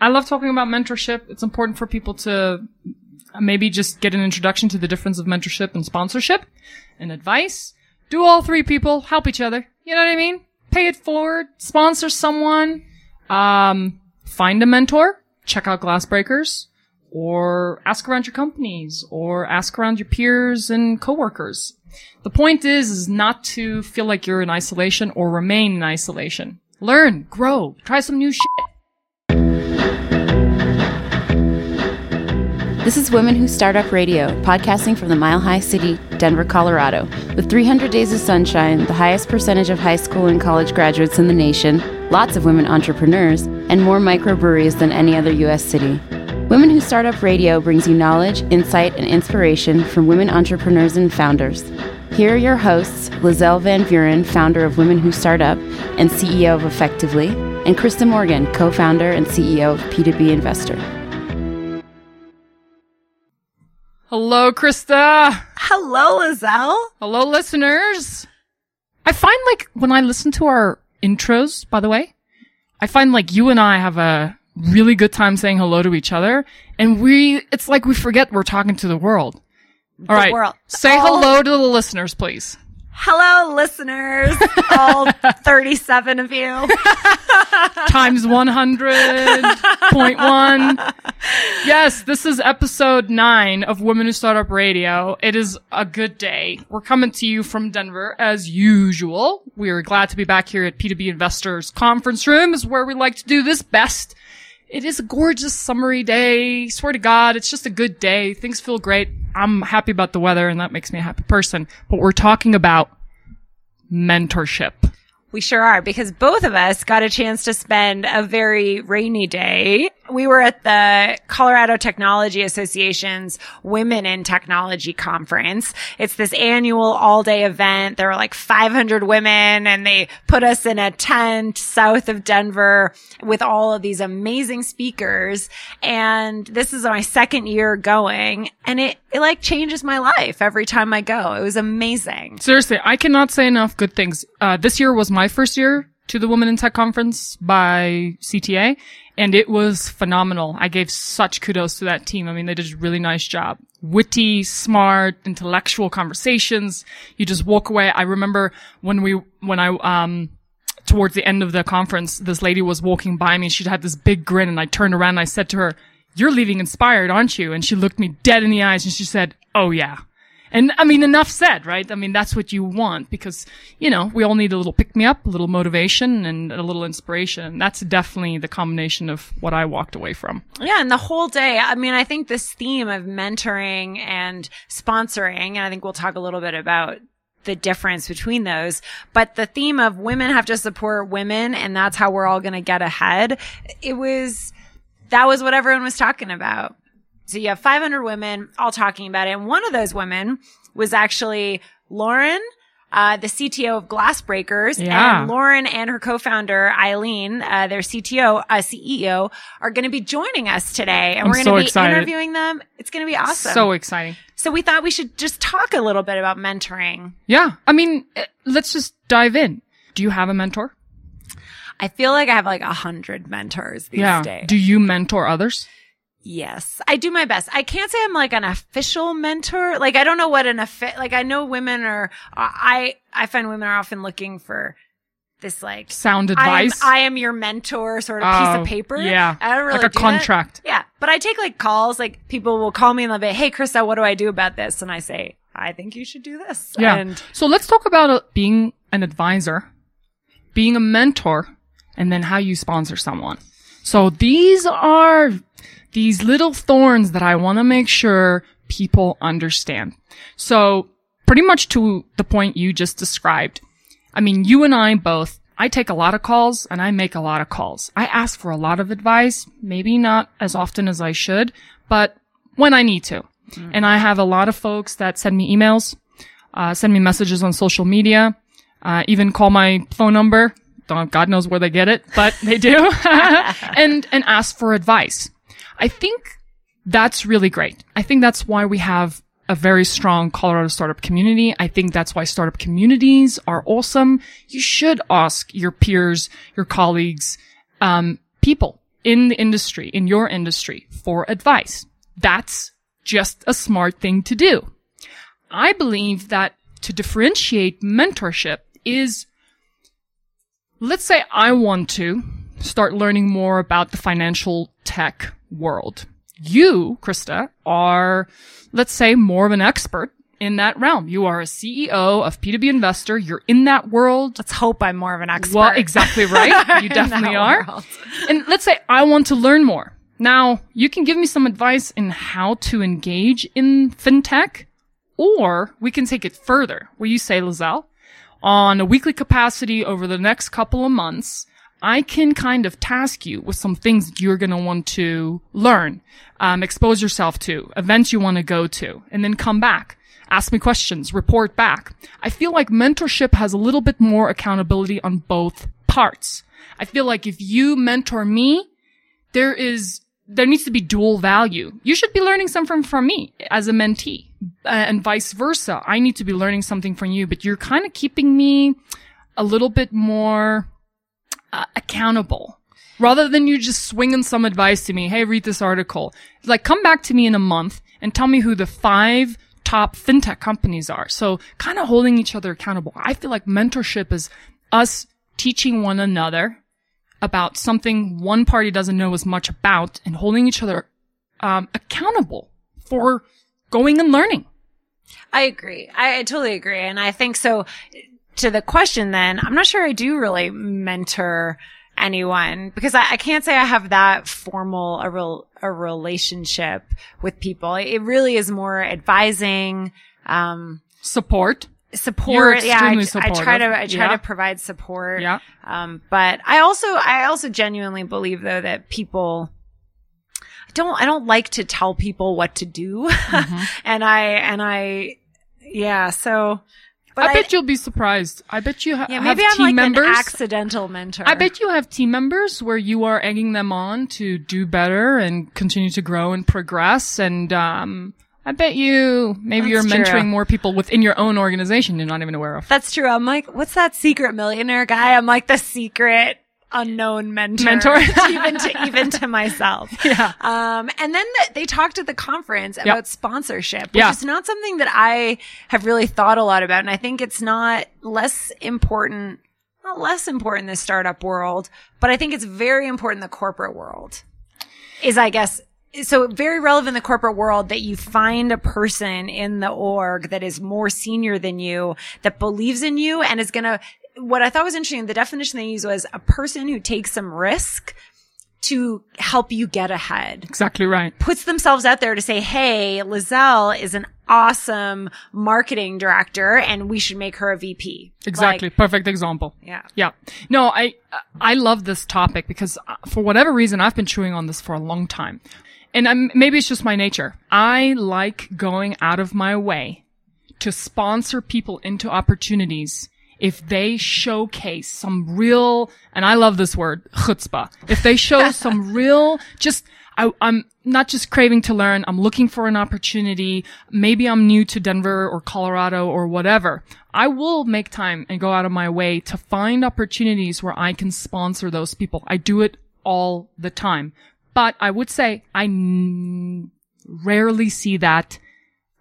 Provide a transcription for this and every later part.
I love talking about mentorship. It's important for people to maybe just get an introduction to the difference of mentorship and sponsorship and advice. Do all three people help each other? You know what I mean? Pay it forward, sponsor someone, um, find a mentor, check out Glassbreakers, or ask around your companies, or ask around your peers and coworkers. The point is, is not to feel like you're in isolation or remain in isolation. Learn, grow, try some new shit. This is Women Who Start Up Radio, podcasting from the Mile High City, Denver, Colorado. With 300 days of sunshine, the highest percentage of high school and college graduates in the nation, lots of women entrepreneurs, and more microbreweries than any other U.S. city. Women Who Start Up Radio brings you knowledge, insight, and inspiration from women entrepreneurs and founders. Here are your hosts, Lizelle Van Vuuren, founder of Women Who Start Up and CEO of Effectively, and Krista Morgan, co founder and CEO of P2B Investor. Hello, Krista. Hello, Lizelle. Hello, listeners. I find like when I listen to our intros, by the way, I find like you and I have a really good time saying hello to each other. And we, it's like we forget we're talking to the world. All right. world. Say All- hello to the listeners, please. Hello, listeners. All 37 of you. Times 100.1. Yes, this is episode nine of Women Who Start Up Radio. It is a good day. We're coming to you from Denver as usual. We are glad to be back here at P2B Investors Conference Room is where we like to do this best. It is a gorgeous summery day. Swear to God, it's just a good day. Things feel great. I'm happy about the weather and that makes me a happy person. But we're talking about mentorship. We sure are because both of us got a chance to spend a very rainy day. We were at the Colorado Technology Association's Women in Technology Conference. It's this annual all day event. There were like 500 women and they put us in a tent south of Denver with all of these amazing speakers. And this is my second year going and it, it like changes my life every time I go. It was amazing. Seriously, I cannot say enough good things. Uh, this year was my first year to the Women in Tech Conference by CTA, and it was phenomenal. I gave such kudos to that team. I mean, they did a really nice job. Witty, smart, intellectual conversations. You just walk away. I remember when we, when I, um, towards the end of the conference, this lady was walking by me and she had this big grin and I turned around and I said to her, you're leaving inspired, aren't you? And she looked me dead in the eyes and she said, oh yeah. And I mean, enough said, right? I mean, that's what you want because, you know, we all need a little pick me up, a little motivation and a little inspiration. That's definitely the combination of what I walked away from. Yeah, and the whole day. I mean, I think this theme of mentoring and sponsoring, and I think we'll talk a little bit about the difference between those, but the theme of women have to support women and that's how we're all going to get ahead. It was, that was what everyone was talking about. So you have 500 women all talking about it. And one of those women was actually Lauren, uh, the CTO of Glassbreakers. Yeah. And Lauren and her co-founder, Eileen, uh, their CTO, uh, CEO, are going to be joining us today. And I'm we're going to so be excited. interviewing them. It's going to be awesome. So exciting. so we thought we should just talk a little bit about mentoring. Yeah. I mean, eh, let's just dive in. Do you have a mentor? I feel like I have like a hundred mentors these yeah. days. Do you mentor others? Yes, I do my best. I can't say I'm like an official mentor. Like I don't know what an offi- like I know women are I I find women are often looking for this like Sound I am, advice? I am your mentor sort of piece Oh, of paper. yeah. I don't really like a do that. contract. Yeah, but I take like calls. Like people will call me and they'll be, "Hey, Krista, what do I do about this?" And I say, "I think you should do this." Yeah. And so let's talk about uh, being an advisor, being a mentor, and then how you sponsor someone. So these are these little thorns that I want to make sure people understand. So pretty much to the point you just described. I mean, you and I both, I take a lot of calls and I make a lot of calls. I ask for a lot of advice, maybe not as often as I should, but when I need to. And I have a lot of folks that send me emails, uh, send me messages on social media, uh, even call my phone number. Don't, God knows where they get it, but they do. and, and ask for advice. I think that's really great. I think that's why we have a very strong Colorado startup community. I think that's why startup communities are awesome. You should ask your peers, your colleagues, um, people in the industry, in your industry for advice. That's just a smart thing to do. I believe that to differentiate mentorship is, let's say I want to start learning more about the financial tech world. You, Krista, are, let's say, more of an expert in that realm. You are a CEO of P2B Investor. You're in that world. Let's hope I'm more of an expert. Well, exactly right. You definitely are. world. And let's say I want to learn more. Now, you can give me some advice in how to engage in fintech, or we can take it further. Where you say, Lizelle, on a weekly capacity over the next couple of months, I can kind of task you with some things you're going to want to learn, um, expose yourself to, events you want to go to, and then come back. Ask me questions, report back. I feel like mentorship has a little bit more accountability on both parts. I feel like if you mentor me, there is there needs to be dual value. You should be learning something from me as a mentee, uh, and vice versa. I need to be learning something from you, but you're kind of keeping me a little bit more uh, accountable. Rather than you just swinging some advice to me, hey, read this article. Like, come back to me in a month and tell me who the five top fintech companies are. So, kind of holding each other accountable. I feel like mentorship is us teaching one another about something one party doesn't know as much about and holding each other um, accountable for going and learning. I agree. I, I totally agree. And I think so to the question then, I'm not sure I do really mentor anyone because I, I can't say I have that formal a real a relationship with people. It really is more advising, um, Support. support. Yeah, I, I try to I try Yeah. to provide support. Yeah. Um, but I also I also genuinely believe though that people I don't I don't like to tell people what to do. Mm-hmm. and I and I yeah, so but I, bet you'll be surprised. I bet you ha- yeah, have maybe I'm team like members. an accidental mentor. I bet you have team members where you are egging them on to do better and continue to grow and progress. And um, I bet you maybe That's you're true. mentoring more people within your own organization you're not even aware of. That's true. I'm like, what's that secret millionaire guy? I'm like the secret unknown mentor. Mentor. even to even to myself. Yeah. Um, and then the, they talked at the conference about sponsorship, which Yeah. is not something that I have really thought a lot about. And I think it's not less important, not less important in the startup world, but I think it's very important in the corporate world. Is I guess so very relevant in the corporate world that you find a person in the org that is more senior than you, that believes in you and is gonna what I thought was interesting, the definition they used was a person who takes some risk to help you get ahead Exactly right. puts themselves out there to say, Hey, Lizelle is an awesome marketing director and we should make her a VP. Exactly. Like, Perfect example. yeah. Yeah. No, I I love this topic because uh, for whatever reason I've been chewing on this for a long time. And I'm, maybe it's just my nature. I like going out of my way to sponsor people into opportunities if they showcase some real, and I love this word, chutzpah. If they show some real, just, I, I'm not just craving to learn. I'm looking for an opportunity. Maybe I'm new to Denver or Colorado or whatever. I will make time and go out of my way to find opportunities where I can sponsor those people. I do it all the time. But I would say I n- rarely see that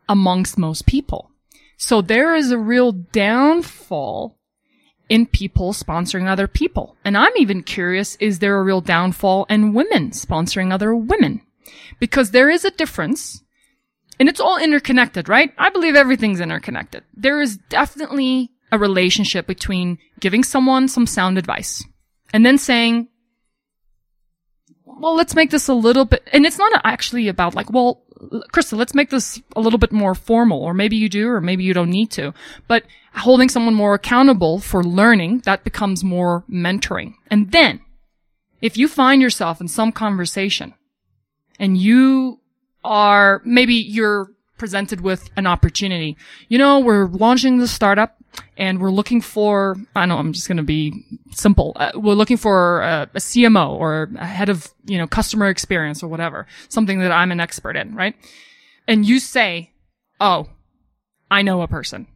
amongst most people. So there is a real downfall in people sponsoring other people. And I'm even curious, is there a real downfall in women sponsoring other women? Because there is a difference and it's all interconnected, right? I believe everything's interconnected. There is definitely a relationship between giving someone some sound advice and then saying, well, let's make this a little bit, and it's not actually about like, well, Krista, let's make this a little bit more formal, or maybe you do, or maybe you don't need to, but holding someone more accountable for learning, that becomes more mentoring. And then, if you find yourself in some conversation and you are, maybe you're presented with an opportunity. You know, we're launching this startup and we're looking for, I know I'm just going to be simple. Uh, we're looking for a, a CMO or a head of, you know, customer experience or whatever, something that I'm an expert in, right? And you say, Oh, I know a person.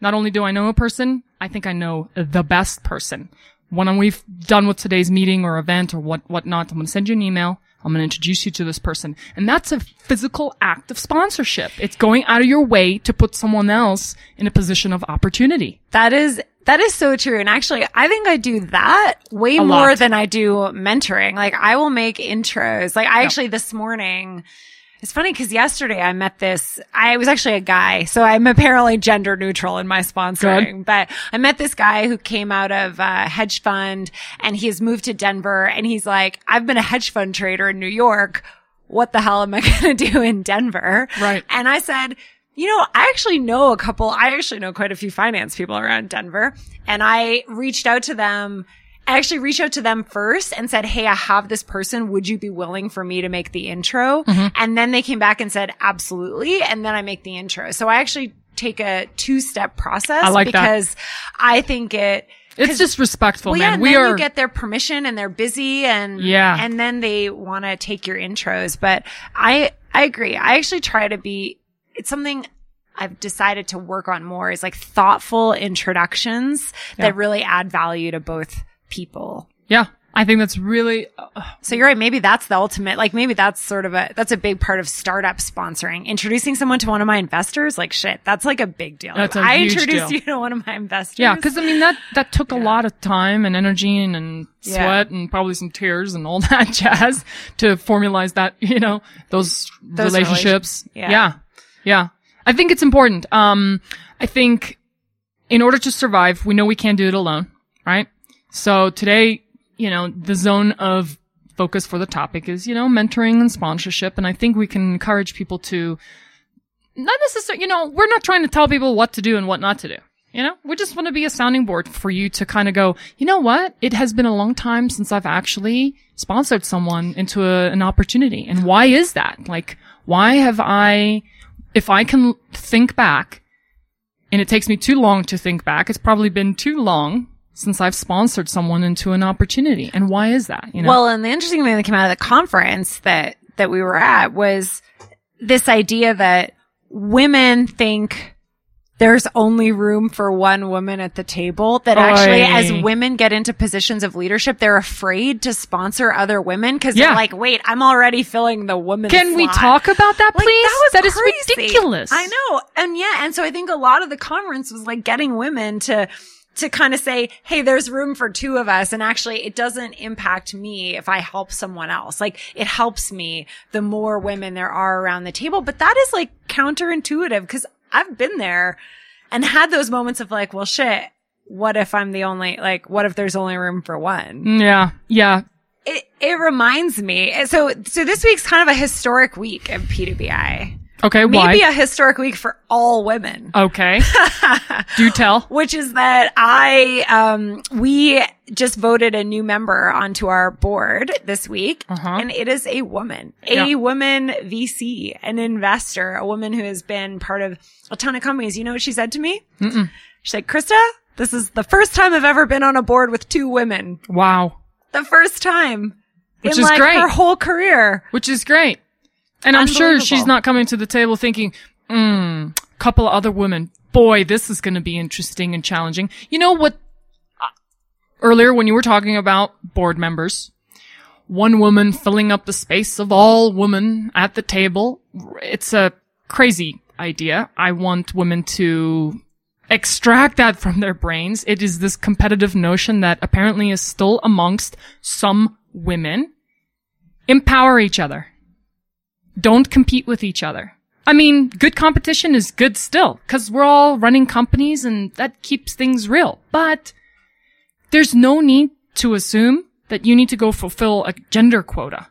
Not only do I know a person, I think I know the best person. when we've done with today's meeting or event or what whatnot, I'm going to send you an email. I'm going to introduce you to this person. And that's a physical act of sponsorship. It's going out of your way to put someone else in a position of opportunity. That is that is so true. And actually, I think I do that way A more lot. than I do mentoring. Like I will make intros. Like I actually this morning, it's funny because yesterday I met this, I was actually a guy. So I'm apparently gender neutral in my sponsoring, but I met this guy who came out of a hedge fund and he has moved to Denver and he's like, I've been a hedge fund trader in New York. What the hell am I going to do in Denver? Right. And I said, you know, I actually know a couple, I actually know quite a few finance people around Denver and I reached out to them. I actually reached out to them first and said, Hey, I have this person. Would you be willing for me to make the intro? Mm-hmm. And then they came back and said, absolutely. And then I make the intro. So I actually take a two step process I like that. because I think it, It's just respectful, well, yeah, man. and we then are you get their permission and they're busy and Yeah. and then they want to take your intros. But I I agree. I actually try to be. It's something I've decided to work on more is like thoughtful introductions Yeah. that really add value to both people. yeah. I think that's really uh, So you're right. Maybe that's the ultimate. Like maybe that's sort of a that's a big part of startup sponsoring. Introducing someone to one of my investors, like shit, that's like a big deal. That's a I huge introduce deal. you to one of my investors. Yeah, because I mean that that took a lot of time and energy and, and Yeah. sweat and probably some tears and all that jazz to formalize that you know those, Those relationships. relation- yeah. yeah, yeah. I think it's important. Um, I think in order to survive, we know we can't do it alone, right? So today, you know, the zone of focus for the topic is you know mentoring and sponsorship, and I think we can encourage people to not necessarily, you know, we're not trying to tell people what to do and what not to do. You know, we just want to be a sounding board for you to kind of go, you know what? It has been a long time since I've actually sponsored someone into a, an opportunity. And why is that? Like, why have I, if I can think back and it takes me too long to think back, it's probably been too long since I've sponsored someone into an opportunity. And why is that? You know? Well, and the interesting thing that came out of the conference that, that we were at was this idea that women think there's only room for one woman at the table that actually Oy. as women get into positions of leadership they're afraid to sponsor other women because Yeah. they're like wait i'm already filling the woman can we talk about that, Like, please? that was that is ridiculous. I know. And yeah, and so I think a lot of the conference was like getting women to to kind of say, "Hey, there's room for two of us." And actually, it doesn't impact me if I help someone else. Like it helps me the more women there are around the table, but that is like counterintuitive because I've been there and had those moments of like, "Well, shit, what if I'm the only like what if there's only room for one?" Yeah. Yeah. It it reminds me. So so this week's kind of a historic week of P2BI. Okay. why? Maybe a historic week for all women, Okay. Do tell. which is that I, um, we just voted a new member onto our board this week Uh-huh. and it is a woman, a Yeah. woman VC, an investor, a woman who has been part of a ton of companies. You know what she said to me? Mm-mm. She said, Krista, this is the first time I've ever been on a board with two women. Wow. The first time. Which in is like great. her whole career. Which is great. And I'm sure she's not coming to the table thinking, hmm, couple of other women. Boy, this is going to be interesting and challenging. You know what? uh, Earlier when you were talking about board members, one woman filling up the space of all women at the table. It's a crazy idea. I want women to extract that from their brains. It is this competitive notion that apparently is still amongst some women. Empower each other. Don't compete with each other. I mean, good competition is good still, cause we're all running companies and that keeps things real. But there's no need to assume that you need to go fulfill a gender quota.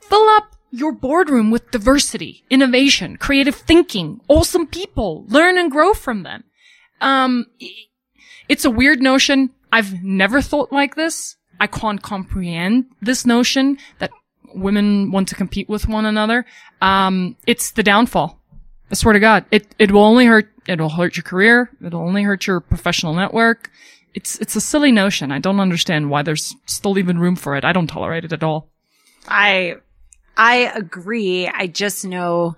Fill up your boardroom with diversity, innovation, creative thinking, awesome people. Learn and grow from them. Um, it's a weird notion. I've never thought like this. I can't comprehend this notion that women want to compete with one another. Um, it's the downfall. I swear to God, it, it will only hurt, it'll hurt your career. It'll only hurt your professional network. It's, it's a silly notion. I don't understand why there's still even room for it. I don't tolerate it at all. I I agree. I just know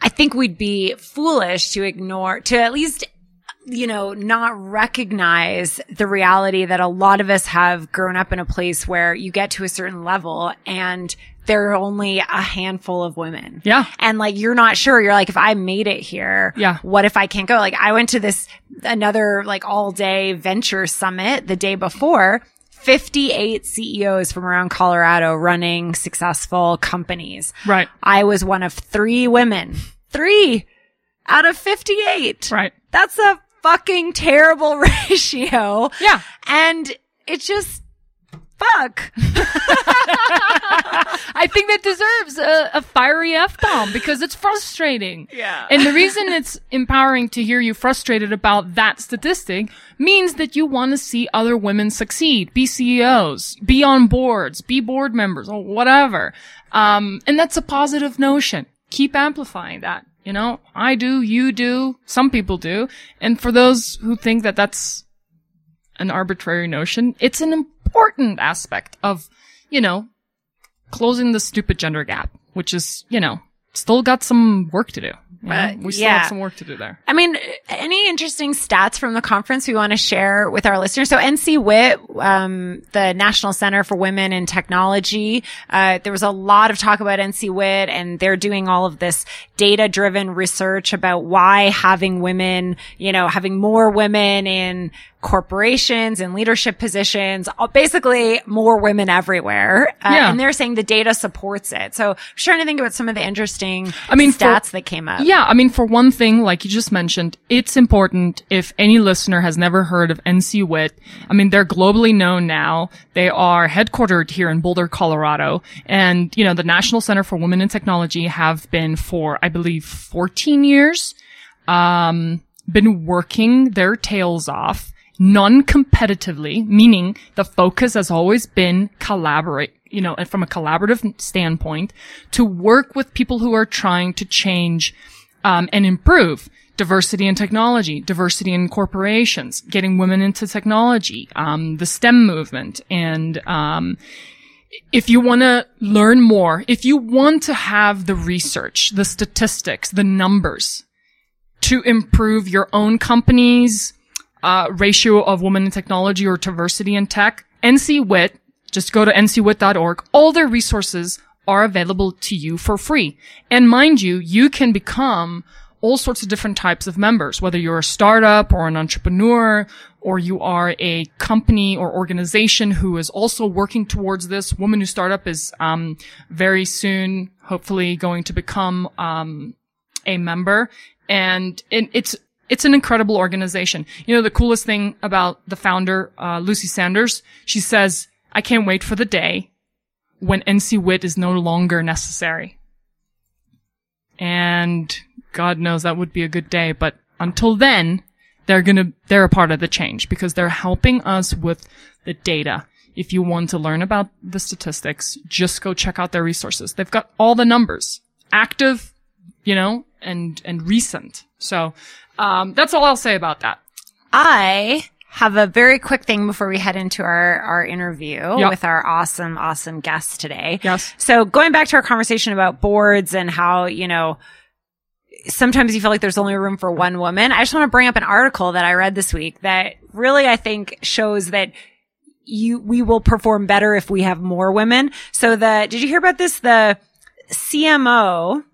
I think we'd be foolish to ignore to at least you know, not recognize the reality that a lot of us have grown up in a place where you get to a certain level and there are only a handful of women. Yeah. And like, you're not sure. You're like, if I made it here, Yeah. what if I can't go? Like, I went to this, another like all day venture summit the day before. 58 CEOs from around Colorado running successful companies. Right. I was one of three women. Three out of 58. Right. That's a fucking terrible ratio. Yeah. And it's just, fuck. I think that deserves a, a fiery F bomb because it's frustrating. Yeah. And the reason it's empowering to hear you frustrated about that statistic means that you want to see other women succeed, be CEOs, be on boards, be board members, or whatever. Um, and that's a positive notion. Keep amplifying that. You know, I do, you do, some people do. And for those who think that that's an arbitrary notion, it's an important aspect of, you know, closing the stupid gender gap, which is, you know, still got some work to do. We still yeah. have some work to do there. I mean, any interesting stats from the conference we want to share with our listeners? So NC WIT, um, the National Center for Women in Technology, uh, there was a lot of talk about NC WIT and they're doing all of this data driven research about why having women, you know, having more women in corporations and leadership positions, uh, basically more women everywhere. Uh, Yeah. And they're saying the data supports it. So I'm trying to think about some of the interesting I mean, for- stats that came up. Yeah, I mean, for one thing, like you just mentioned, it's important if any listener has never heard of NC WIT. I mean, they're globally known now. They are headquartered here in Boulder, Colorado. And, you know, the National Center for Women in Technology have been for, I believe, 14 years, um, been working their tails off non-competitively, meaning the focus has always been collaborate, you know, and from a collaborative standpoint to work with people who are trying to change, um, and improve diversity in technology, diversity in corporations, getting women into technology, um, the STEM movement and, um, if you want to learn more, if you want to have the research, the statistics, the numbers to improve your own company's uh, ratio of women in technology or diversity in tech, NCWIT, just go to ncwit.org. All their resources are available to you for free. And mind you, you can become all sorts of different types of members, whether you're a startup or an entrepreneur, or you are a company or organization who is also working towards this. Woman Who Startup is um, very soon, hopefully, going to become um, a member, and it, it's it's an incredible organization. You know, the coolest thing about the founder, uh, Lucy Sanders, she says, "I can't wait for the day when NC Wit is no longer necessary." And God knows that would be a good day, but until then, they're gonna, they're a part of the change because they're helping us with the data. If you want to learn about the statistics, just go check out their resources. They've got all the numbers, active, you know, and, and recent. So, um, that's all I'll say about that. I have a very quick thing before we head into our, our interview Yeah. with our awesome, awesome guest today. Yes. So going back to our conversation about boards and how, you know, sometimes you feel like there's only room for one woman. I just want to bring up an article that I read this week that really I think shows that you, we will perform better if we have more women. So the, did you hear about this? The CMO,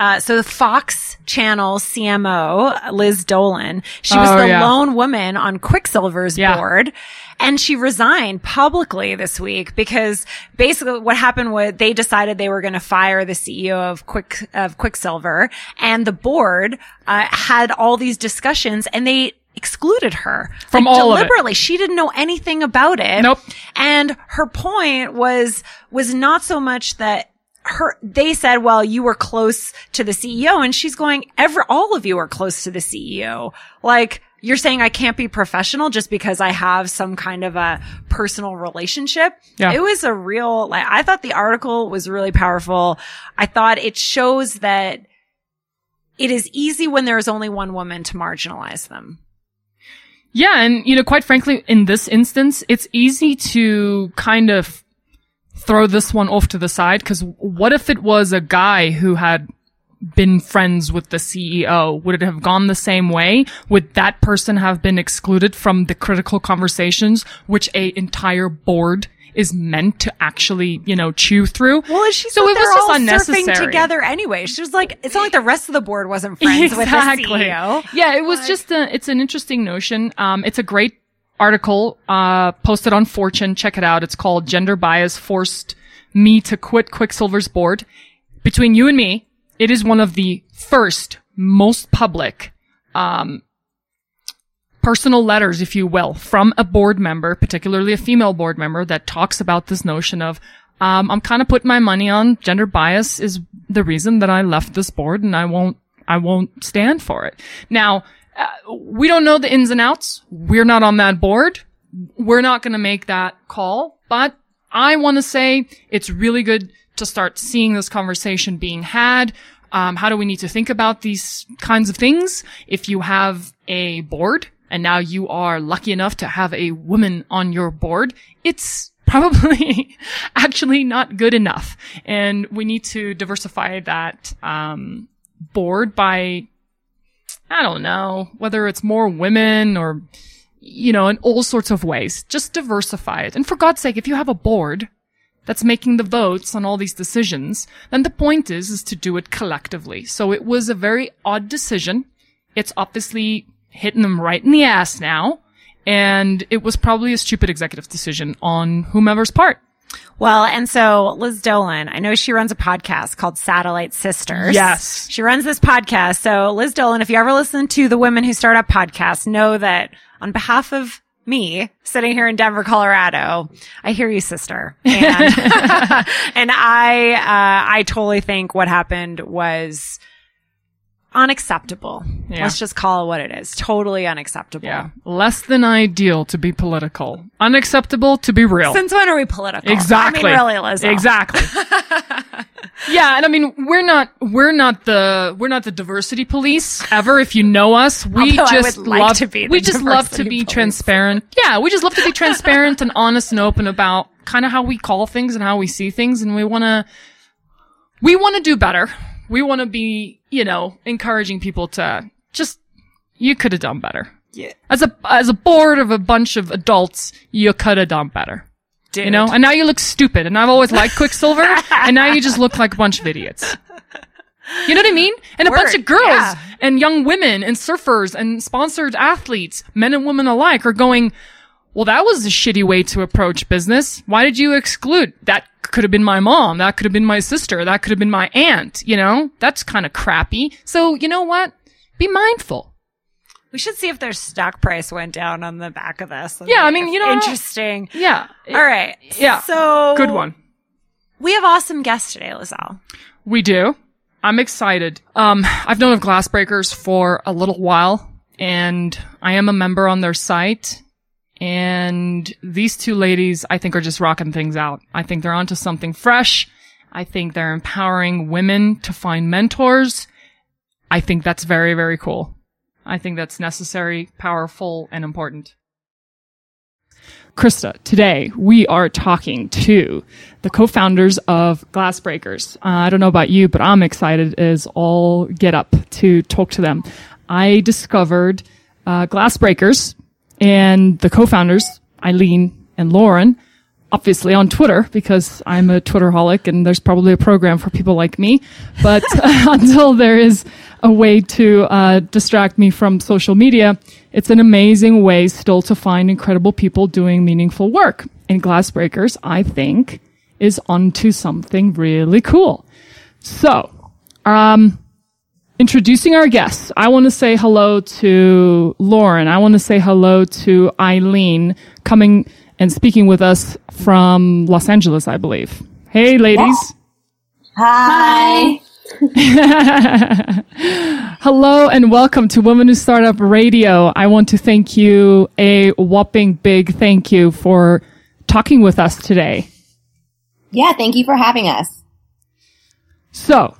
uh, so the Fox Channel CMO, Liz Dolan, she was Oh, the yeah. lone woman on Quiksilver's Yeah. board. And she resigned publicly this week because basically what happened was they decided they were going to fire the CEO of Quick, of Quiksilver and the board, uh, had all these discussions and they excluded her From Like, all of it. deliberately. She didn't know anything about it. Nope. And her point was, was not so much that her, they said, well, you were close to the CEO and she's going, ever, all of you are close to the CEO. Like, you're saying I can't be professional just because I have some kind of a personal relationship. Yeah. It was a real, like, I thought the article was really powerful. I thought it shows that it is easy when there is only one woman to marginalize them. Yeah, and you know, quite frankly, in this instance, it's easy to kind of throw this one off to the side because what if it was a guy who had been friends with the CEO? Would it have gone the same way? Would that person have been excluded from the critical conversations which a entire board is meant to actually, you know, chew through? Well, is she so it was just unnecessary. together anyway. She was like, it's not like the rest of the board wasn't friends with the CEO. Yeah, it was just a, it's an interesting notion. Um, it's a great article, uh, posted on Fortune. Check it out. It's called Gender Bias Forced Me to Quit Quiksilver's Board. Between you and me, it is one of the first, most public, um, personal letters, if you will, from a board member, particularly a female board member that talks about this notion of, um, I'm kind of putting my money on gender bias is the reason that I left this board and I won't, I won't stand for it. Now, uh, we don't know the ins and outs. We're not on that board. We're not going to make that call, but I want to say it's really good to start seeing this conversation being had. Um, how do we need to think about these kinds of things? If you have a board and now you are lucky enough to have a woman on your board, it's probably actually not good enough. And we need to diversify that, um, board by, I don't know, whether it's more women or, you know, in all sorts of ways. Just diversify it. And for God's sake, if you have a board that's making the votes on all these decisions, then the point is, is to do it collectively. So it was a very odd decision. It's obviously hitting them right in the ass now. And it was probably a stupid executive decision on whomever's part. Well, and so Liz Dolan, I know she runs a podcast called Satellite Sisters. Yes. She runs this podcast. So Liz Dolan, if you ever listen to the Women Who Start Up podcast, know that on behalf of me sitting here in Denver, Colorado, I hear you, sister. And, and I, uh, I totally think what happened was unacceptable. Yeah. Let's just call it what it is. Totally unacceptable. Yeah. Less than ideal to be political. Unacceptable to be real. Since when are we political? Exactly. I mean, really, Liz. Exactly. yeah, and I mean, we're not we're not the we're not the diversity police ever. If you know us, we Although just like love to be we just love to be police. transparent. Yeah, we just love to be transparent and honest and open about kind of how we call things and how we see things, and we want to we want to do better. We want to be, you know, encouraging people to just you could have done better. Yeah. As a as a board of a bunch of adults, you could have done better. Dude. You know, and now you look stupid. And I've always liked Quiksilver, and now you just look like a bunch of idiots. You know what I mean? And a bunch of girls yeah. and young women and surfers and sponsored athletes, men and women alike, are going, well, that was a shitty way to approach business. Why did you exclude? That could have been my mom. That could have been my sister. That could have been my aunt. You know, that's kind of crappy. So, you know what? Be mindful. We should see if their stock price went down on the back of this. That'd Yeah, I mean, you know- interesting. Yeah. All right. Yeah. So Good one. We have awesome guests today, Lizelle. We do. I'm excited. Um, I've known of Glassbreakers for a little while, and I am a member on their site. And these two ladies, I think, are just rocking things out. I think they're onto something fresh. I think they're empowering women to find mentors. I think that's very, very cool. I think that's necessary, powerful, and important. Krista, today we are talking to the co-founders of Glassbreakers. Uh, I don't know about you, but I'm excited as all get up to talk to them. I discovered uh, Glassbreakers and the co-founders, Eileen and Lauren, obviously on Twitter because I'm a Twitterholic and there's probably a program for people like me. But until there is a way to uh, distract me from social media, it's an amazing way still to find incredible people doing meaningful work. And Glassbreakers, I think, is onto something really cool. So, um, introducing our guests, I want to say hello to Lauren. I want to say hello to Eileen coming and speaking with us from Los Angeles, I believe. Hey, ladies. Hi. Hello and welcome to Women Who Startup Radio. I want to thank you a whopping big thank you for talking with us today. Yeah, thank you for having us. So,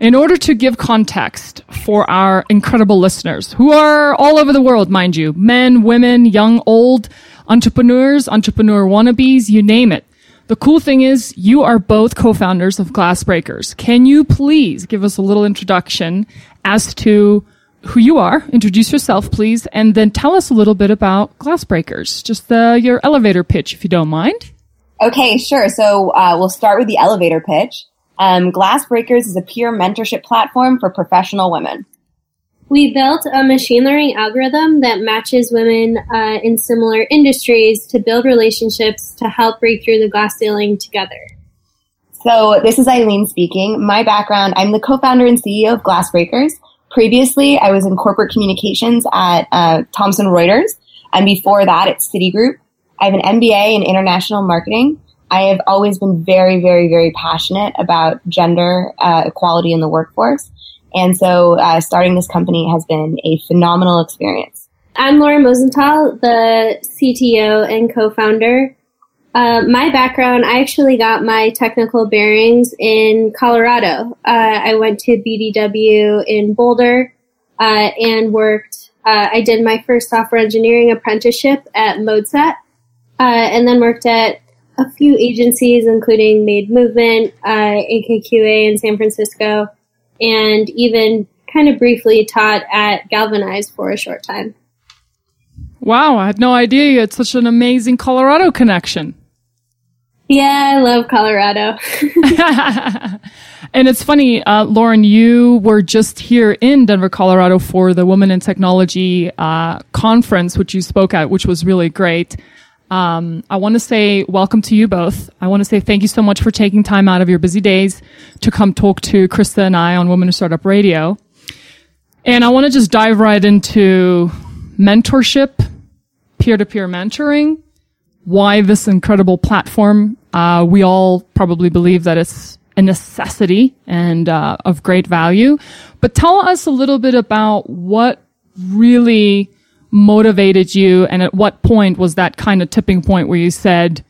in order to give context for our incredible listeners who are all over the world, mind you, men, women, young, old, entrepreneurs, entrepreneur wannabes, you name it. The cool thing is you are both co-founders of Glassbreakers. Can you please give us a little introduction as to who you are? Introduce yourself, please, and then tell us a little bit about Glassbreakers. Just uh, your elevator pitch, if you don't mind. Okay, sure. So uh, we'll start with the elevator pitch. Um, Glassbreakers is a peer mentorship platform for professional women. We built a machine learning algorithm that matches women uh, in similar industries to build relationships to help break through the glass ceiling together. So this is Eileen speaking. My background, I'm the co-founder and CEO of Glassbreakers. Previously, I was in corporate communications at uh, Thomson Reuters, and before that at Citigroup. I have an MBA in international marketing. I have always been very, very, very passionate about gender uh, equality in the workforce. And so uh, starting this company has been a phenomenal experience. I'm Lauren Mosenthal, the CTO and co-founder. Uh, my background, I actually got my technical bearings in Colorado. Uh, I went to BDW in Boulder uh, and worked. Uh, I did my first software engineering apprenticeship at ModeSet, and then worked at a few agencies, including Made Movement, AKQA in San Francisco, and even kind of briefly taught at Galvanize for a short time. Wow, I had no idea you had such an amazing Colorado connection. Yeah, I love Colorado. and it's funny, uh, Lauren, you were just here in Denver, Colorado for the Women in Technology uh, conference, which you spoke at, which was really great. Um, I want to say welcome to you both. I want to say thank you so much for taking time out of your busy days to come talk to Krista and I on Women in Startup Radio. And I want to just dive right into mentorship, peer-to-peer mentoring, why this incredible platform. Uh, we all probably believe that it's a necessity and uh, of great value. But tell us a little bit about what really motivated you and at what point was that kind of tipping point where you said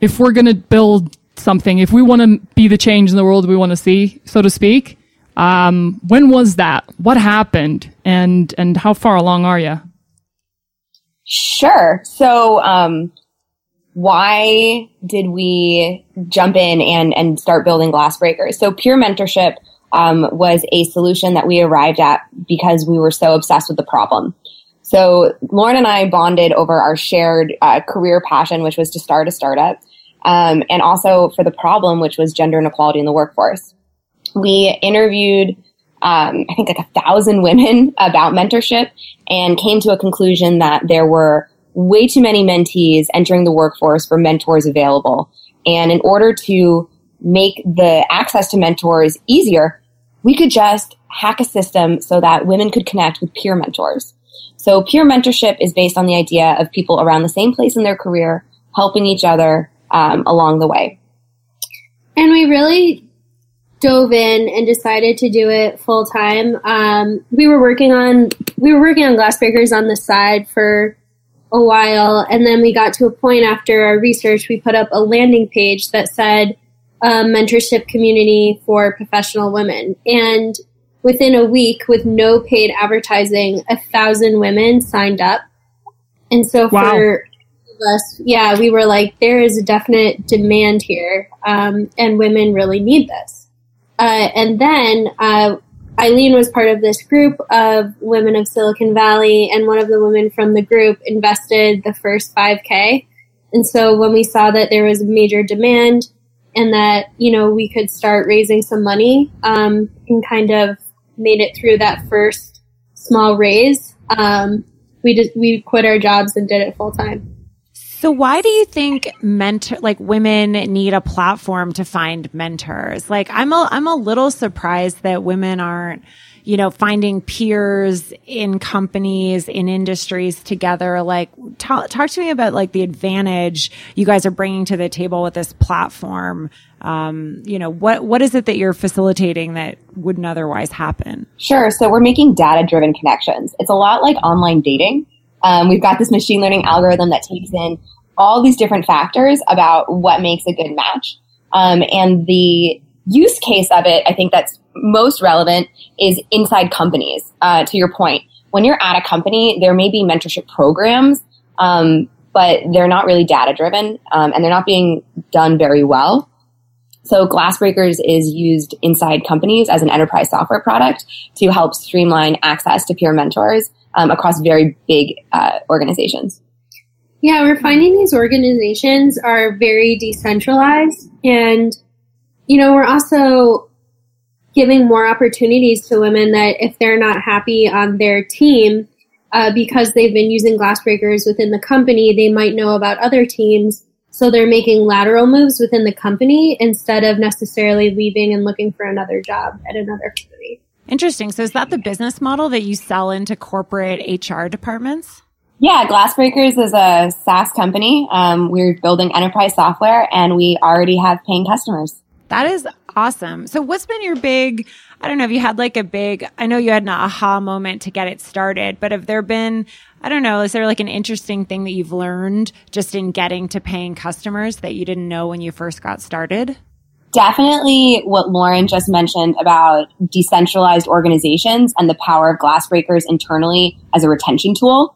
if we're going to build something if we want to be the change in the world we want to see so to speak um, when was that? What happened? And and how far along are you sure. So um, why did we jump in and and start building glass breakers? so peer mentorship um, was a solution that we arrived at because we were so obsessed with the problem so Lauren and I bonded over our shared uh, career passion, which was to start a startup, um, and also for the problem, which was gender inequality in the workforce. We interviewed, um, I think, like a thousand women about mentorship, and came to a conclusion that there were way too many mentees entering the workforce for mentors available. And in order to make the access to mentors easier, we could just hack a system so that women could connect with peer mentors. So peer mentorship is based on the idea of people around the same place in their career helping each other um, along the way. And we really dove in and decided to do it full time. Um, we were working on we were working on Glassbreakers on the side for a while, and then we got to a point after our research. We put up a landing page that said a mentorship community for professional women, and within a week with no paid advertising, a thousand women signed up. And so wow. for us, yeah, we were like, there is a definite demand here, um, and women really need this. Uh, and then uh, Eileen was part of this group of women of Silicon Valley, and one of the women from the group invested the first 5K. And so when we saw that there was major demand and that, you know, we could start raising some money um, and kind of made it through that first small raise, um, we just we quit our jobs and did it full time. So why do you think mentor like women need a platform to find mentors? Like I'm a I'm a little surprised that women aren't you know, finding peers in companies, in industries together. Like, talk, talk to me about like the advantage you guys are bringing to the table with this platform um, you know, what what is it that you're facilitating that wouldn't otherwise happen? Sure. So we're making data driven connections. It's a lot like online dating. Um, we've got this machine learning algorithm that takes in all these different factors about what makes a good match. Um, and the use case of it, I think that's most relevant is inside companies. Uh, to your point, when you're at a company, there may be mentorship programs um, but they're not really data driven um, and they're not being done very well. So Glassbreakers is used inside companies as an enterprise software product to help streamline access to peer mentors um, across very big uh, organizations. Yeah, we're finding these organizations are very decentralized and you know, we're also giving more opportunities to women that if they're not happy on their team uh, because they've been using glassbreakers within the company, they might know about other teams. So they're making lateral moves within the company instead of necessarily leaving and looking for another job at another company. Interesting. So is that the business model that you sell into corporate HR departments? Yeah, Glassbreakers is a SaaS company. Um, we're building enterprise software and we already have paying customers. That is awesome. So what's been your big, I don't know if you had like a big, I know you had an aha moment to get it started, but have there been, I don't know, is there like an interesting thing that you've learned just in getting to paying customers that you didn't know when you first got started? Definitely what Lauren just mentioned about decentralized organizations and the power of Glassbreakers internally as a retention tool.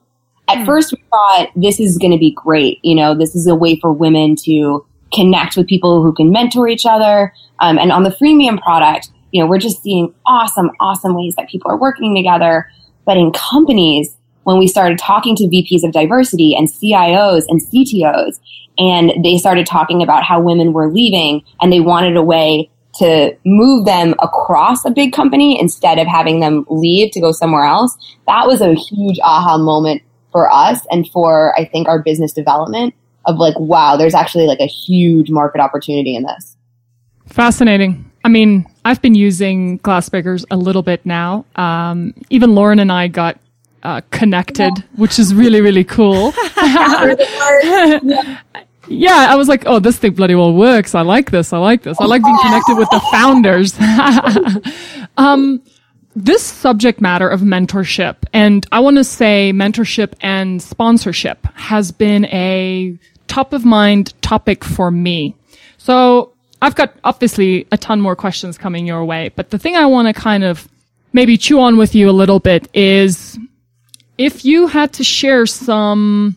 At mm. first we thought this is going to be great. You know, this is a way for women to connect with people who can mentor each other. Um, and on the freemium product, you know, we're just seeing awesome, awesome ways that people are working together. But in companies, when we started talking to VPs of diversity and CIOs and CTOs, and they started talking about how women were leaving and they wanted a way to move them across a big company instead of having them leave to go somewhere else. That was a huge aha moment for us and for, I think, our business development of like, wow, there's actually like a huge market opportunity in this. Fascinating. I mean, I've been using Glassbreakers a little bit now. Um, even Lauren and I got uh, connected, yeah. which is really, really cool. yeah. I was like, oh, this thing bloody well works. I like this. I like this. I like being connected with the founders. um, this subject matter of mentorship, and I want to say mentorship and sponsorship has been a top of mind topic for me. So I've got obviously a ton more questions coming your way, but the thing I want to kind of maybe chew on with you a little bit is if you had to share some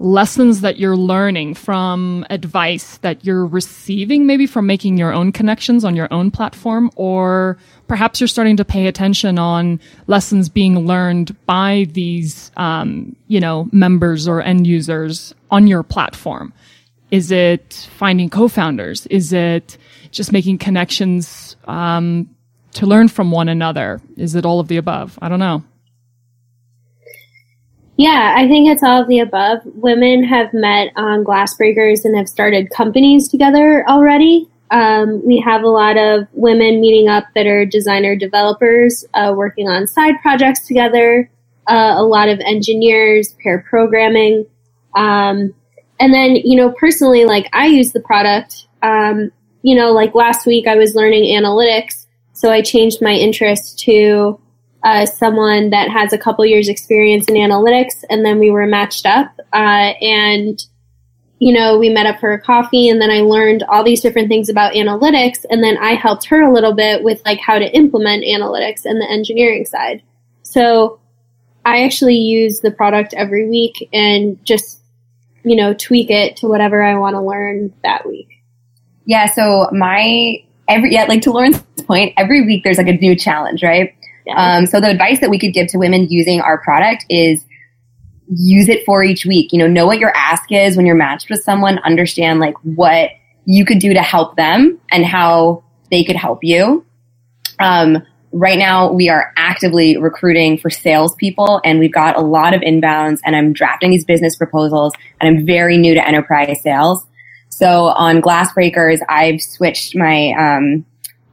lessons that you're learning from advice that you're receiving, maybe from making your own connections on your own platform, or perhaps you're starting to pay attention on lessons being learned by these, um, you know, members or end users on your platform. Is it finding co-founders? Is it just making connections um, to learn from one another? Is it all of the above? I don't know. Yeah, I think it's all of the above. Women have met on Glassbreakers and have started companies together already. Um, we have a lot of women meeting up that are designer developers, uh, working on side projects together. Uh, a lot of engineers, pair programming. Um, and then, you know, personally, like I use the product. Um, you know, like last week I was learning analytics, so I changed my interest to uh, someone that has a couple years experience in analytics and then we were matched up uh, and you know we met up for a coffee and then i learned all these different things about analytics and then i helped her a little bit with like how to implement analytics and the engineering side. So i actually use the product every week and just you know tweak it to whatever i want to learn that week. Yeah so my every yeah like to lauren's point every week there's like a new challenge right um, so the advice that we could give to women using our product is use it for each week. You know, know what your ask is when you're matched with someone, understand like what you could do to help them and how they could help you. Um, right now we are actively recruiting for salespeople and we've got a lot of inbounds and I'm drafting these business proposals and I'm very new to enterprise sales. So on Glassbreakers, I've switched my, um,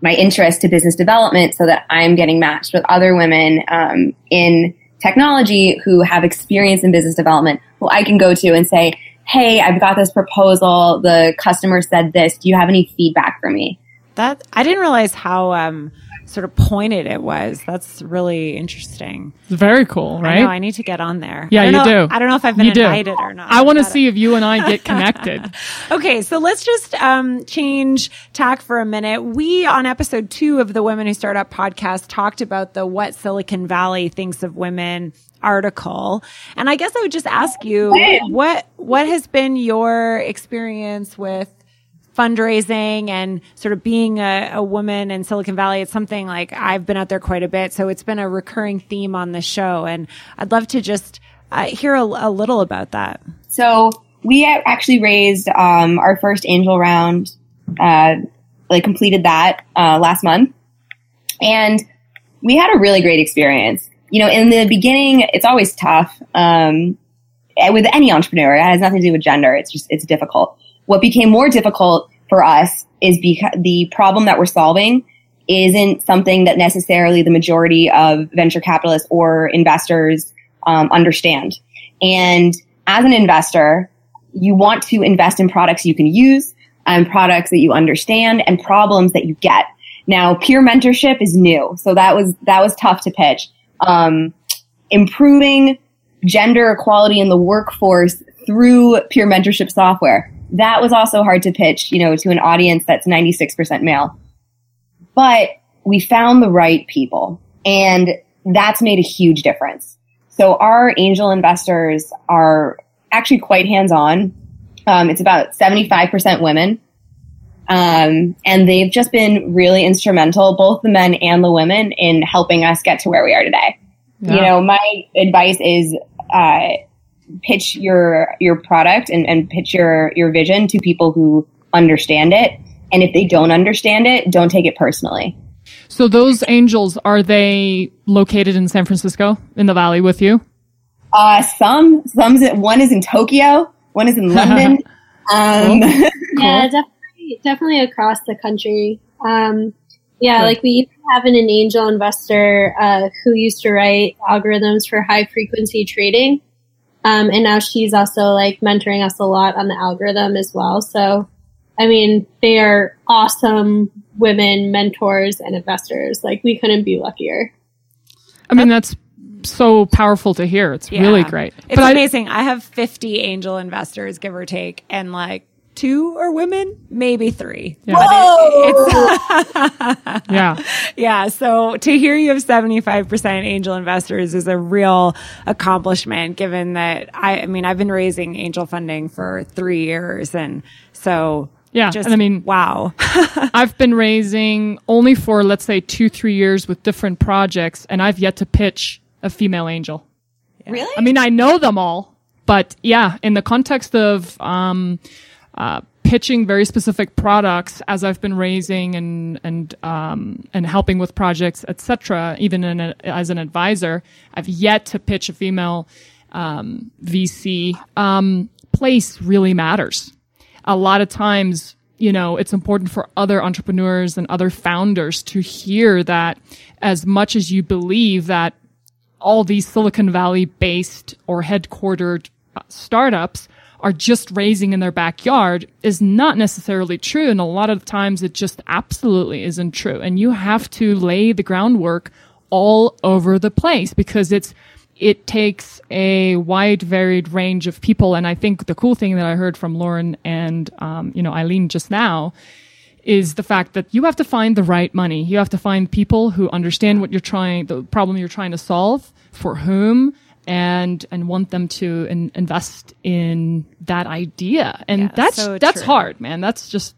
my interest to business development so that I'm getting matched with other women um, in technology who have experience in business development who I can go to and say, Hey, I've got this proposal. The customer said this. Do you have any feedback for me? That I didn't realize how um, sort of pointed it was. That's really interesting. It's very cool, right? I know. I need to get on there. Yeah, you know- do. I don't know if I've been You do. invited or not. I want to Gotta- see if you and I get connected. Okay, so let's just um, change tack for a minute. We, on episode two of the Women Who Start Up podcast, talked about the What Silicon Valley Thinks of Women article. And I guess I would just ask you what what has been your experience with fundraising and sort of being a, a woman in Silicon Valley. It's something like I've been out there quite a bit. So it's been a recurring theme on the show. And I'd love to just uh, hear a, a little about that. So we actually raised um, our first angel round, uh, like completed that uh, last month, and we had a really great experience. You know, in the beginning, it's always tough um, with any entrepreneur. It has nothing to do with gender. It's just it's difficult. What became more difficult for us is because the problem that we're solving isn't something that necessarily the majority of venture capitalists or investors um, understand. And as an investor, you want to invest in products you can use and products that you understand and problems that you get. Now, peer mentorship is new, so that was that was tough to pitch. Um, improving gender equality in the workforce through peer mentorship software that was also hard to pitch, you know, to an audience that's 96% male. But we found the right people, and that's made a huge difference. So our angel investors are actually quite hands-on. Um, it's about 75% women. Um, and they've just been really instrumental, both the men and the women, in helping us get to where we are today. You know, my advice is, uh, pitch your, your product and, and pitch your, your vision to people who understand it. And if they don't understand it, don't take it personally. So those angels are they located in San Francisco in the valley with you? Uh, some, some, one is in Tokyo, one is in London. um, Yeah, definitely, definitely across the country. Um, yeah, like we used to have an, an angel investor uh, who used to write algorithms for high frequency trading, um, and now she's also like mentoring us a lot on the algorithm as well. So, I mean, they are awesome women mentors and investors. Like we couldn't be luckier. I mean, that's so powerful to hear. It's really great. It's but I, amazing. I, have 50 angel investors, give or take, and like two are women, maybe three. Yeah. But it- it's, yeah. yeah. So to hear you have 75% angel investors is a real accomplishment given that I, I mean, I've been raising angel funding for three years. And so Yeah, just, and I mean- wow. I've been raising only for, let's say, two, three years with different projects, and I've yet to pitch a female angel. really? I mean, I know them all, but yeah, in the context of um, uh, pitching very specific products, as I've been raising and and um, and helping with projects, etc., even a, as an advisor, I've yet to pitch a female um, VC. Um, place really matters. A lot of times, you know, it's important for other entrepreneurs and other founders to hear that as much as you believe that all these Silicon Valley based or headquartered uh, startups are just raising in their backyard is not necessarily true. And a lot of times it just absolutely isn't true. And you have to lay the groundwork all over the place because it's, it takes a wide varied range of people. And I think the cool thing that I heard from Lauren and, um, you know, Eileen just now is the fact that you have to find the right money. You have to find people who understand what you're trying, the problem you're trying to solve, for whom, and and want them to in, invest in that idea. And Yeah, that's so that's true. hard, man. That's just.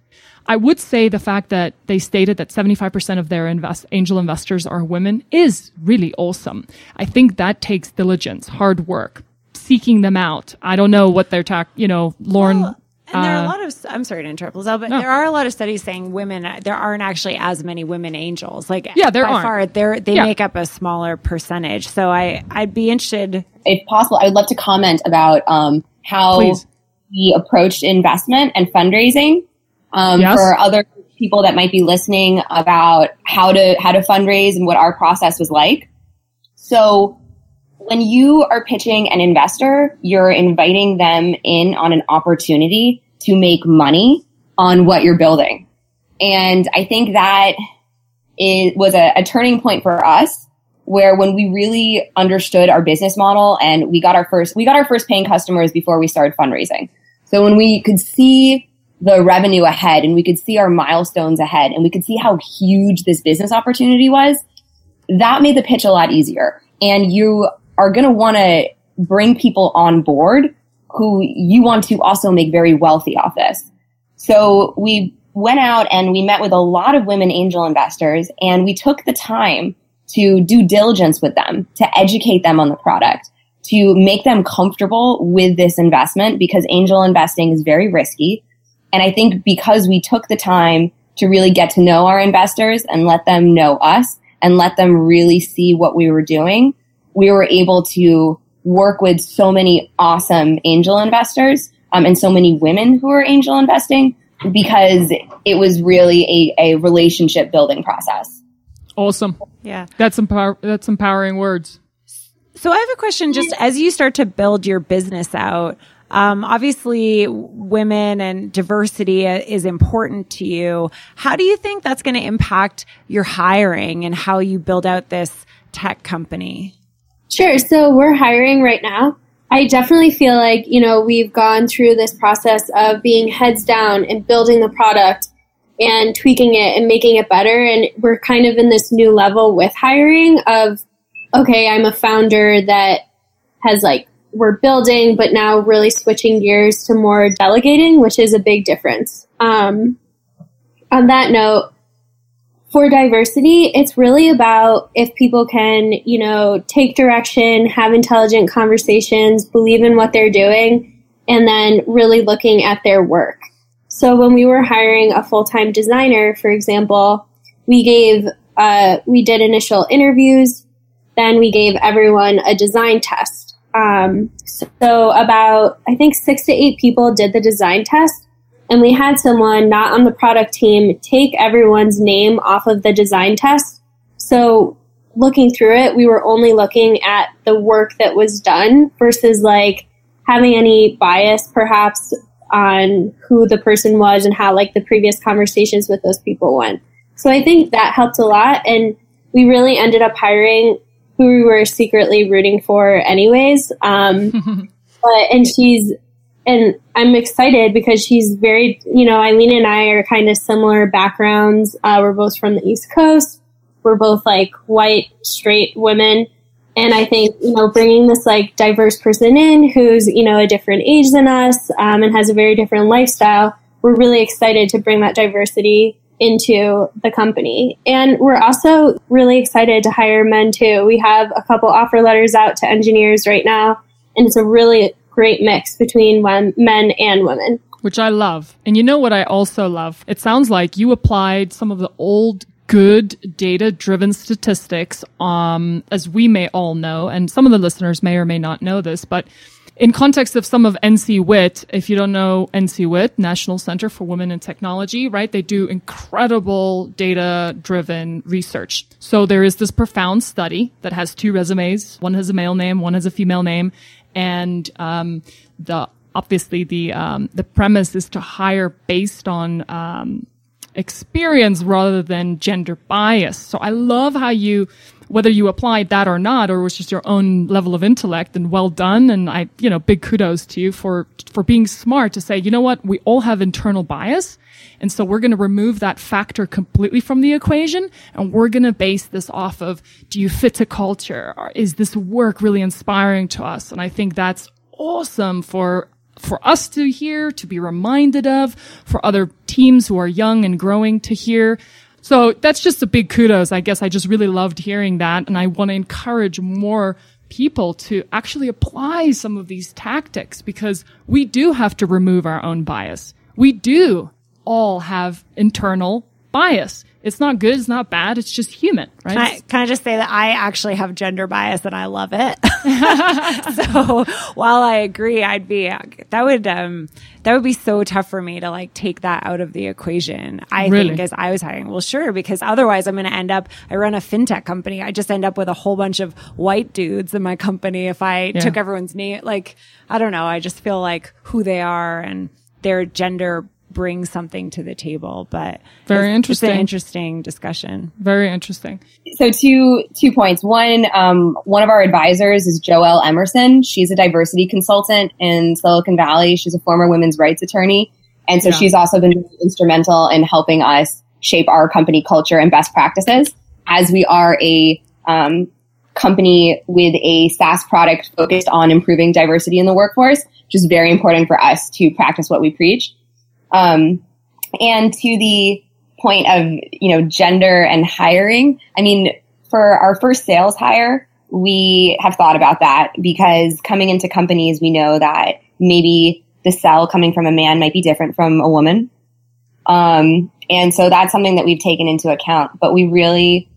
I would say the fact that they stated that 75% of their invest, angel investors are women is really awesome. I think that takes diligence, hard work, seeking them out. I don't know what they're talk, you know, Lauren. And there are uh, a lot of, I'm sorry to interrupt, Lizelle, but No. there are a lot of studies saying women, there aren't actually as many women angels. Like, Yeah, there by aren't. far, they're, they Yeah. make up a smaller percentage. So I, I'd be interested. if possible, I would love to comment about um, how Please. we approached investment and fundraising um, Yes. for other people that might be listening about how to how to fundraise and what our process was like. So when you are pitching an investor, you're inviting them in on an opportunity to make money on what you're building. And I think that it was a, a turning point for us where when we really understood our business model and we got our first, we got our first paying customers before we started fundraising. So when we could see the revenue ahead and we could see our milestones ahead and we could see how huge this business opportunity was, that made the pitch a lot easier. And you are going to want to bring people on board who you want to also make very wealthy off this. So we went out and we met with a lot of women angel investors and we took the time to do diligence with them, to educate them on the product, to make them comfortable with this investment because angel investing is very risky. And I think because we took the time to really get to know our investors and let them know us and let them really see what we were doing, we were able to work with so many awesome angel investors um, and so many women who are angel investing because it was really a, a relationship building process. Awesome. Yeah. That's empower that's empowering words. So I have a question just as you start to build your business out. Um, obviously, women and diversity is important to you. How do you think that's going to impact your hiring and how you build out this tech company? Sure. So we're hiring right now. I definitely feel like, you know, we've gone through this process of being heads down and building the product and tweaking it and making it better. And we're kind of in this new level with hiring of, okay, I'm a founder that has like, we're building, but now really switching gears to more delegating, which is a big difference. Um, on that note, for diversity, it's really about if people can, you know, take direction, have intelligent conversations, believe in what they're doing, and then really looking at their work. So when we were hiring a full-time designer, for example, we gave, uh, we did initial interviews, then we gave everyone a design test. Um, so about, I think six to eight people did the design test and we had someone not on the product team take everyone's name off of the design test. So looking through it, we were only looking at the work that was done versus like having any bias perhaps on who the person was and how like the previous conversations with those people went. So I think that helped a lot and we really ended up hiring who we were secretly rooting for anyways. Um, but, and she's and I'm excited because she's very, you know, Eileen and I are kind of similar backgrounds. Uh, we're both from the East Coast. We're both like white, straight women. And I think, you know, bringing this like diverse person in who's, you know, a different age than us um, and has a very different lifestyle, we're really excited to bring that diversity into the company. And we're also really excited to hire men too. We have a couple offer letters out to engineers right now, and it's a really great mix between men and women. Which I love. And you know what I also love? It sounds like you applied some of the old good data driven statistics, um, as we may all know, and some of the listeners may or may not know this, but in context of some of NCWIT, if you don't know NCWIT, National Center for Women in Technology, right? They do incredible data driven research. So there is this profound study that has two resumes. One has a male name, one has a female name and um, the obviously the um, the premise is to hire based on um, experience rather than gender bias. So I love how you whether you applied that or not, or it was just your own level of intellect and well done. And I, you know, big kudos to you for, for being smart to say, you know what? We all have internal bias. And so we're going to remove that factor completely from the equation. And we're going to base this off of, do you fit to culture? Or is this work really inspiring to us? And I think that's awesome for for us to hear, to be reminded of, for other teams who are young and growing to hear. So that's just a big kudos. I guess I just really loved hearing that. And I want to encourage more people to actually apply some of these tactics because we do have to remove our own bias. We do all have internal bias. It's not good. It's not bad. It's just human, right? Can I, can I just say that I actually have gender bias and I love it. so while I agree, I'd be, that would, um, that would be so tough for me to like take that out of the equation. I really? think as I was hiring, well, sure, because otherwise I'm going to end up, I run a fintech company. I just end up with a whole bunch of white dudes in my company. If I yeah. took everyone's name, like, I don't know. I just feel like who they are and their gender bring something to the table. But Very it's- interesting. It's an interesting discussion. Very interesting. So two two points. One, um, one of our advisors is Joelle Emerson. She's a diversity consultant in Silicon Valley. She's a former women's rights attorney, and so Yeah. she's also been instrumental in helping us shape our company culture and best practices. As we are a um, company with a SaaS product focused on improving diversity in the workforce, which is very important for us to practice what we preach. Um, and to the point of you know gender and hiring i mean for our first sales hire we have thought about that because coming into companies we know that maybe the sell coming from a man might be different from a woman. Um, and so that's something that we've taken into account but we really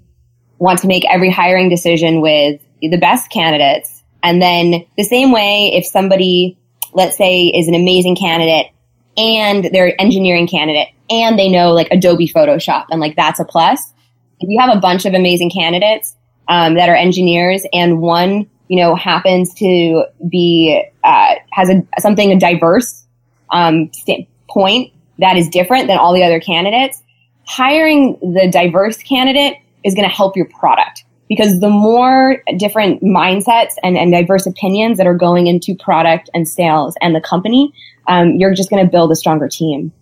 want to make every hiring decision with the best candidates. And then the same way if somebody let's say is an amazing candidate and they're an engineering candidate and they know like Adobe Photoshop and like that's a plus. If you have a bunch of amazing candidates um, that are engineers and one you know happens to be uh, has a something a diverse um, point that is different than all the other candidates, hiring the diverse candidate is going to help your product because the more different mindsets and, and diverse opinions that are going into product and sales and the company, um, you're just going to build a stronger team.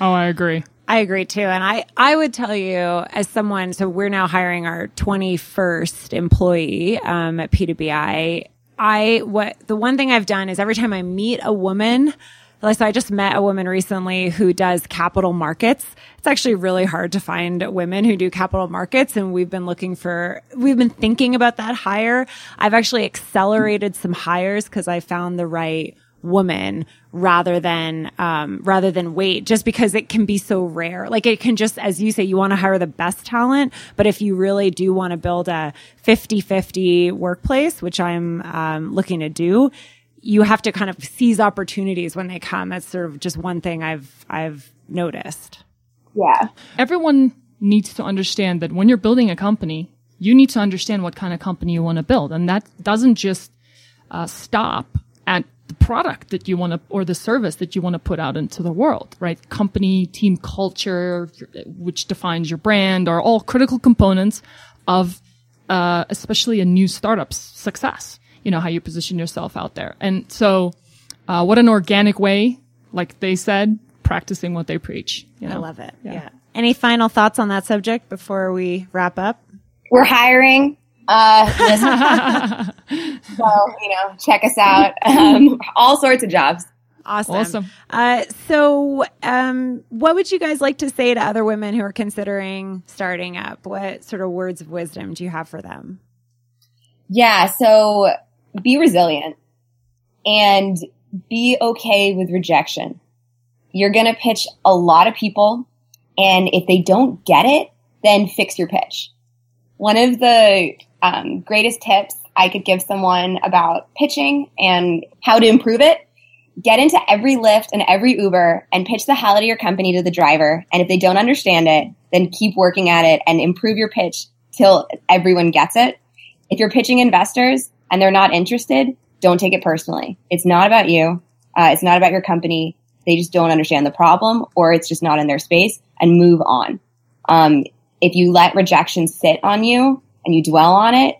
Oh, I agree. I agree too. And I, I would tell you as someone, so we're now hiring our 21st employee, um, at P2BI. I, what the one thing I've done is every time I meet a woman, like, so I just met a woman recently who does capital markets. It's actually really hard to find women who do capital markets. And we've been looking for, we've been thinking about that hire. I've actually accelerated some hires because I found the right woman rather than um, rather than wait just because it can be so rare like it can just as you say you want to hire the best talent but if you really do want to build a 50-50 workplace which i'm um, looking to do you have to kind of seize opportunities when they come that's sort of just one thing i've i've noticed Yeah. Everyone needs to understand that when you're building a company, you need to understand what kind of company you want to build. And that doesn't just uh, stop at the product that you want to, or the service that you want to put out into the world, right? Company, team culture, which defines your brand, are all critical components of, uh, especially a new startup's success. You know, how you position yourself out there. And so, uh, what an organic way, like they said, practicing what they preach. You know? i love it yeah. any final thoughts on that subject before we wrap up We're hiring. Uh, so, you know, check us out. Um, all sorts of jobs. Awesome. Awesome. Uh, so, um, what would you guys like to say to other women who are considering starting up? What sort of words of wisdom do you have for them? Yeah. So be resilient and be okay with rejection. You're going to pitch a lot of people. And if they don't get it, then fix your pitch. One of the um, greatest tips I could give someone about pitching and how to improve it get into every Lyft and every Uber and pitch the hell out of your company to the driver. And if they don't understand it, then keep working at it and improve your pitch till everyone gets it. If you're pitching investors and they're not interested, don't take it personally. It's not about you. Uh, it's not about your company. They just don't understand the problem or it's just not in their space and move on. Um, if you let rejection sit on you and you dwell on it,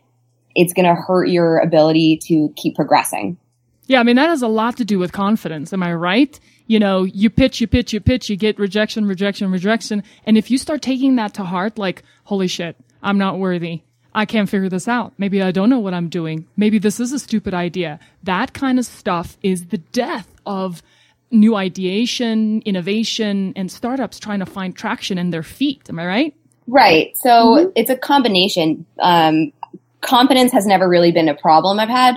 it's going to hurt your ability to keep progressing. Yeah, I mean, that has a lot to do with confidence. Am I right? You know, you pitch, you pitch, you pitch, you get rejection, rejection, rejection. And if you start taking that to heart, like, holy shit, I'm not worthy. I can't figure this out. Maybe I don't know what I'm doing. Maybe this is a stupid idea. That kind of stuff is the death of new ideation, innovation, and startups trying to find traction in their feet. Am I right? Right. So it's a combination. Um, competence has never really been a problem I've had.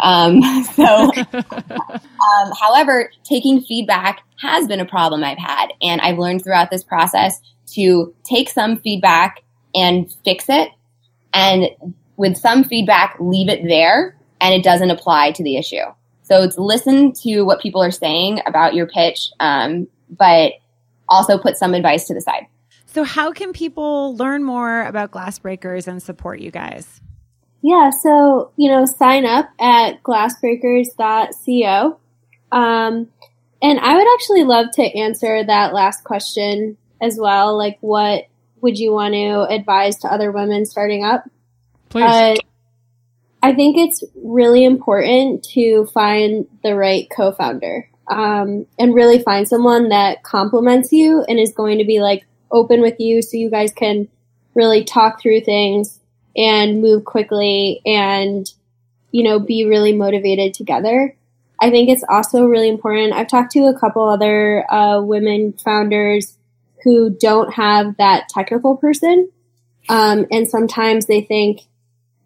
Um, so, um, however, taking feedback has been a problem I've had. And I've learned throughout this process to take some feedback and fix it. And with some feedback, leave it there and it doesn't apply to the issue. So it's listen to what people are saying about your pitch, um, but also put some advice to the side. So, how can people learn more about Glassbreakers and support you guys? Yeah, so, you know, sign up at glassbreakers.co. Um, And I would actually love to answer that last question as well. Like, what would you want to advise to other women starting up? Please. Uh, I think it's really important to find the right co founder um, and really find someone that complements you and is going to be like open with you so you guys can really talk through things and move quickly and, you know, be really motivated together. I think it's also really important. I've talked to a couple other uh, women founders who don't have that technical person. Um, and sometimes they think,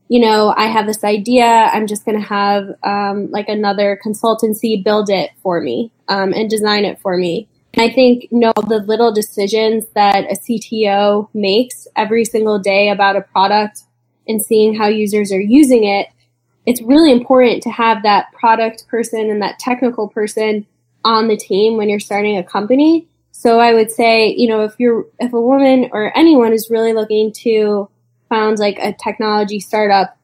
you know, I have this idea. I'm just going to have um, like another consultancy build it for me um, and design it for me. And I think, no, the little decisions that a CTO makes every single day about a product and seeing how users are using it it's really important to have that product person and that technical person on the team when you're starting a company. So I would say, you know, if you're, if a woman or anyone is really looking to found like a technology startup,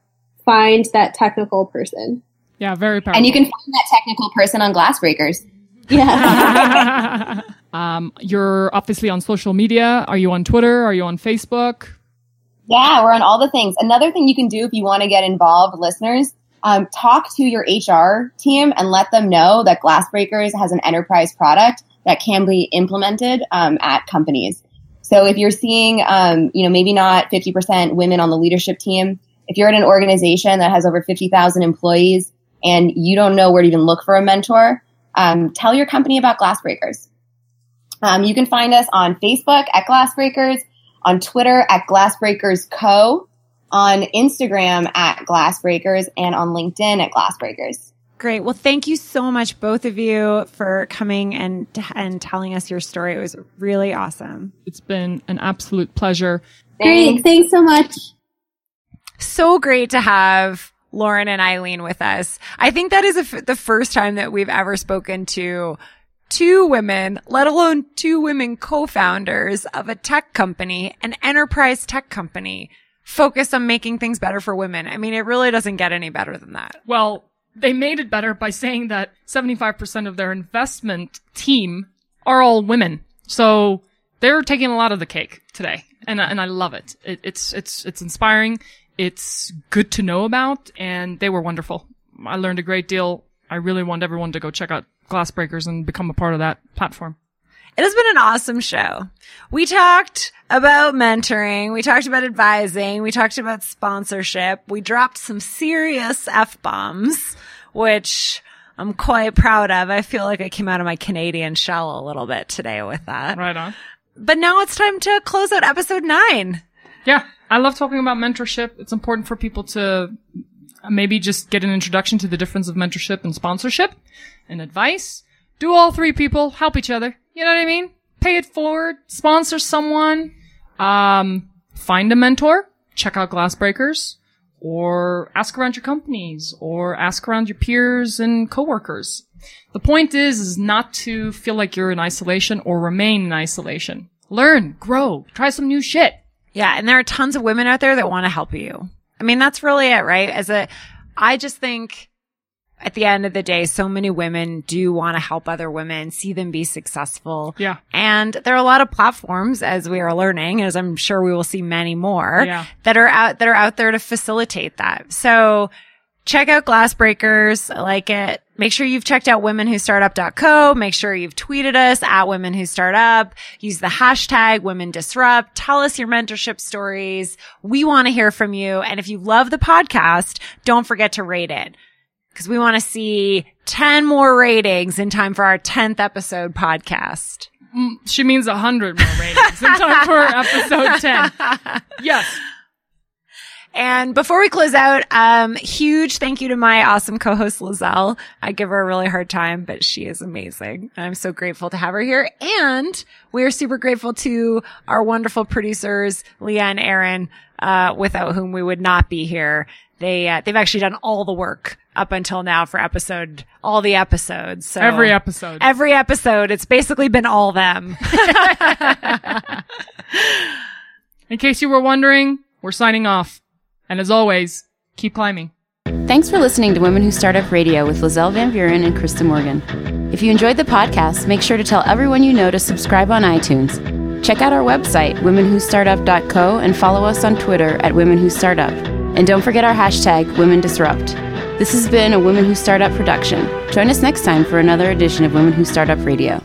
find that technical person. Yeah, very powerful. And you can find that technical person on Glassbreakers. Yeah. um, you're obviously on social media. Are you on Twitter? Are you on Facebook? Yeah, we're on all the things. Another thing you can do if you want to get involved, listeners, um, talk to your HR team and let them know that Glassbreakers has an enterprise product that can be implemented um, at companies. So if you're seeing, um, you know, maybe not 50% women on the leadership team, if you're at an organization that has over 50,000 employees and you don't know where to even look for a mentor, um, tell your company about Glassbreakers. Um, you can find us on Facebook at Glassbreakers on Twitter at Glassbreakers Co, on Instagram at Glassbreakers, and on LinkedIn at Glassbreakers. Great. Well, thank you so much, both of you, for coming and and telling us your story. It was really awesome. It's been an absolute pleasure. Great. Thanks so much. So great to have Lauren and Eileen with us. I think that is the first time that we've ever spoken to two women, let alone two women co-founders of a tech company, an enterprise tech company focused on making things better for women. I mean, it really doesn't get any better than that. Well, they made it better by saying that 75% of their investment team are all women. So they're taking a lot of the cake today. And, and I love it. it. It's, it's, it's inspiring. It's good to know about and they were wonderful. I learned a great deal. I really want everyone to go check out Glassbreakers and become a part of that platform. It has been an awesome show. We talked about mentoring. We talked about advising. We talked about sponsorship. We dropped some serious F bombs, which I'm quite proud of. I feel like I came out of my Canadian shell a little bit today with that. Right on. But now it's time to close out episode nine. Yeah. I love talking about mentorship. It's important for people to maybe just get an introduction to the difference of mentorship and sponsorship and advice. Do all three people help each other? You know what I mean? Pay it forward, sponsor someone, um, find a mentor, check out Glassbreakers, or ask around your companies, or ask around your peers and coworkers. The point is, is not to feel like you're in isolation or remain in isolation. Learn, grow, try some new shit. Yeah, and there are tons of women out there that want to help you. I mean, that's really it, right? As a, I just think at the end of the day, so many women do want to help other women, see them be successful. Yeah. And there are a lot of platforms, as we are learning, as I'm sure we will see many more, Yeah. that are out, that are out there to facilitate that. So check out Glassbreakers. I like it. Make sure you've checked out womenwhostartup.co. Make sure you've tweeted us at women who start up. Use the hashtag women disrupt. Tell us your mentorship stories. We want to hear from you. And if you love the podcast, don't forget to rate it because we want to see 10 more ratings in time for our 10th episode podcast. Mm, She means a hundred more ratings in time for episode 10. Yes. And before we close out, um, huge thank you to my awesome co-host Lizelle. I give her a really hard time, but she is amazing. I'm so grateful to have her here. And we are super grateful to our wonderful producers, Leah and Aaron, uh, without whom we would not be here. They, uh, they've actually done all the work up until now for episode, all the episodes. So Every episode. every episode, it's basically been all them. In case you were wondering, we're signing off. And as always, keep climbing. Thanks for listening to Women Who Startup Radio with Lizelle Van Vuuren and Krista Morgan. If you enjoyed the podcast, make sure to tell everyone you know to subscribe on iTunes. Check out our website, womenwhostartup.co, and follow us on Twitter at Women Who Startup. And don't forget our hashtag, Women Disrupt. This has been a Women Who Startup production. Join us next time for another edition of Women Who Startup Radio.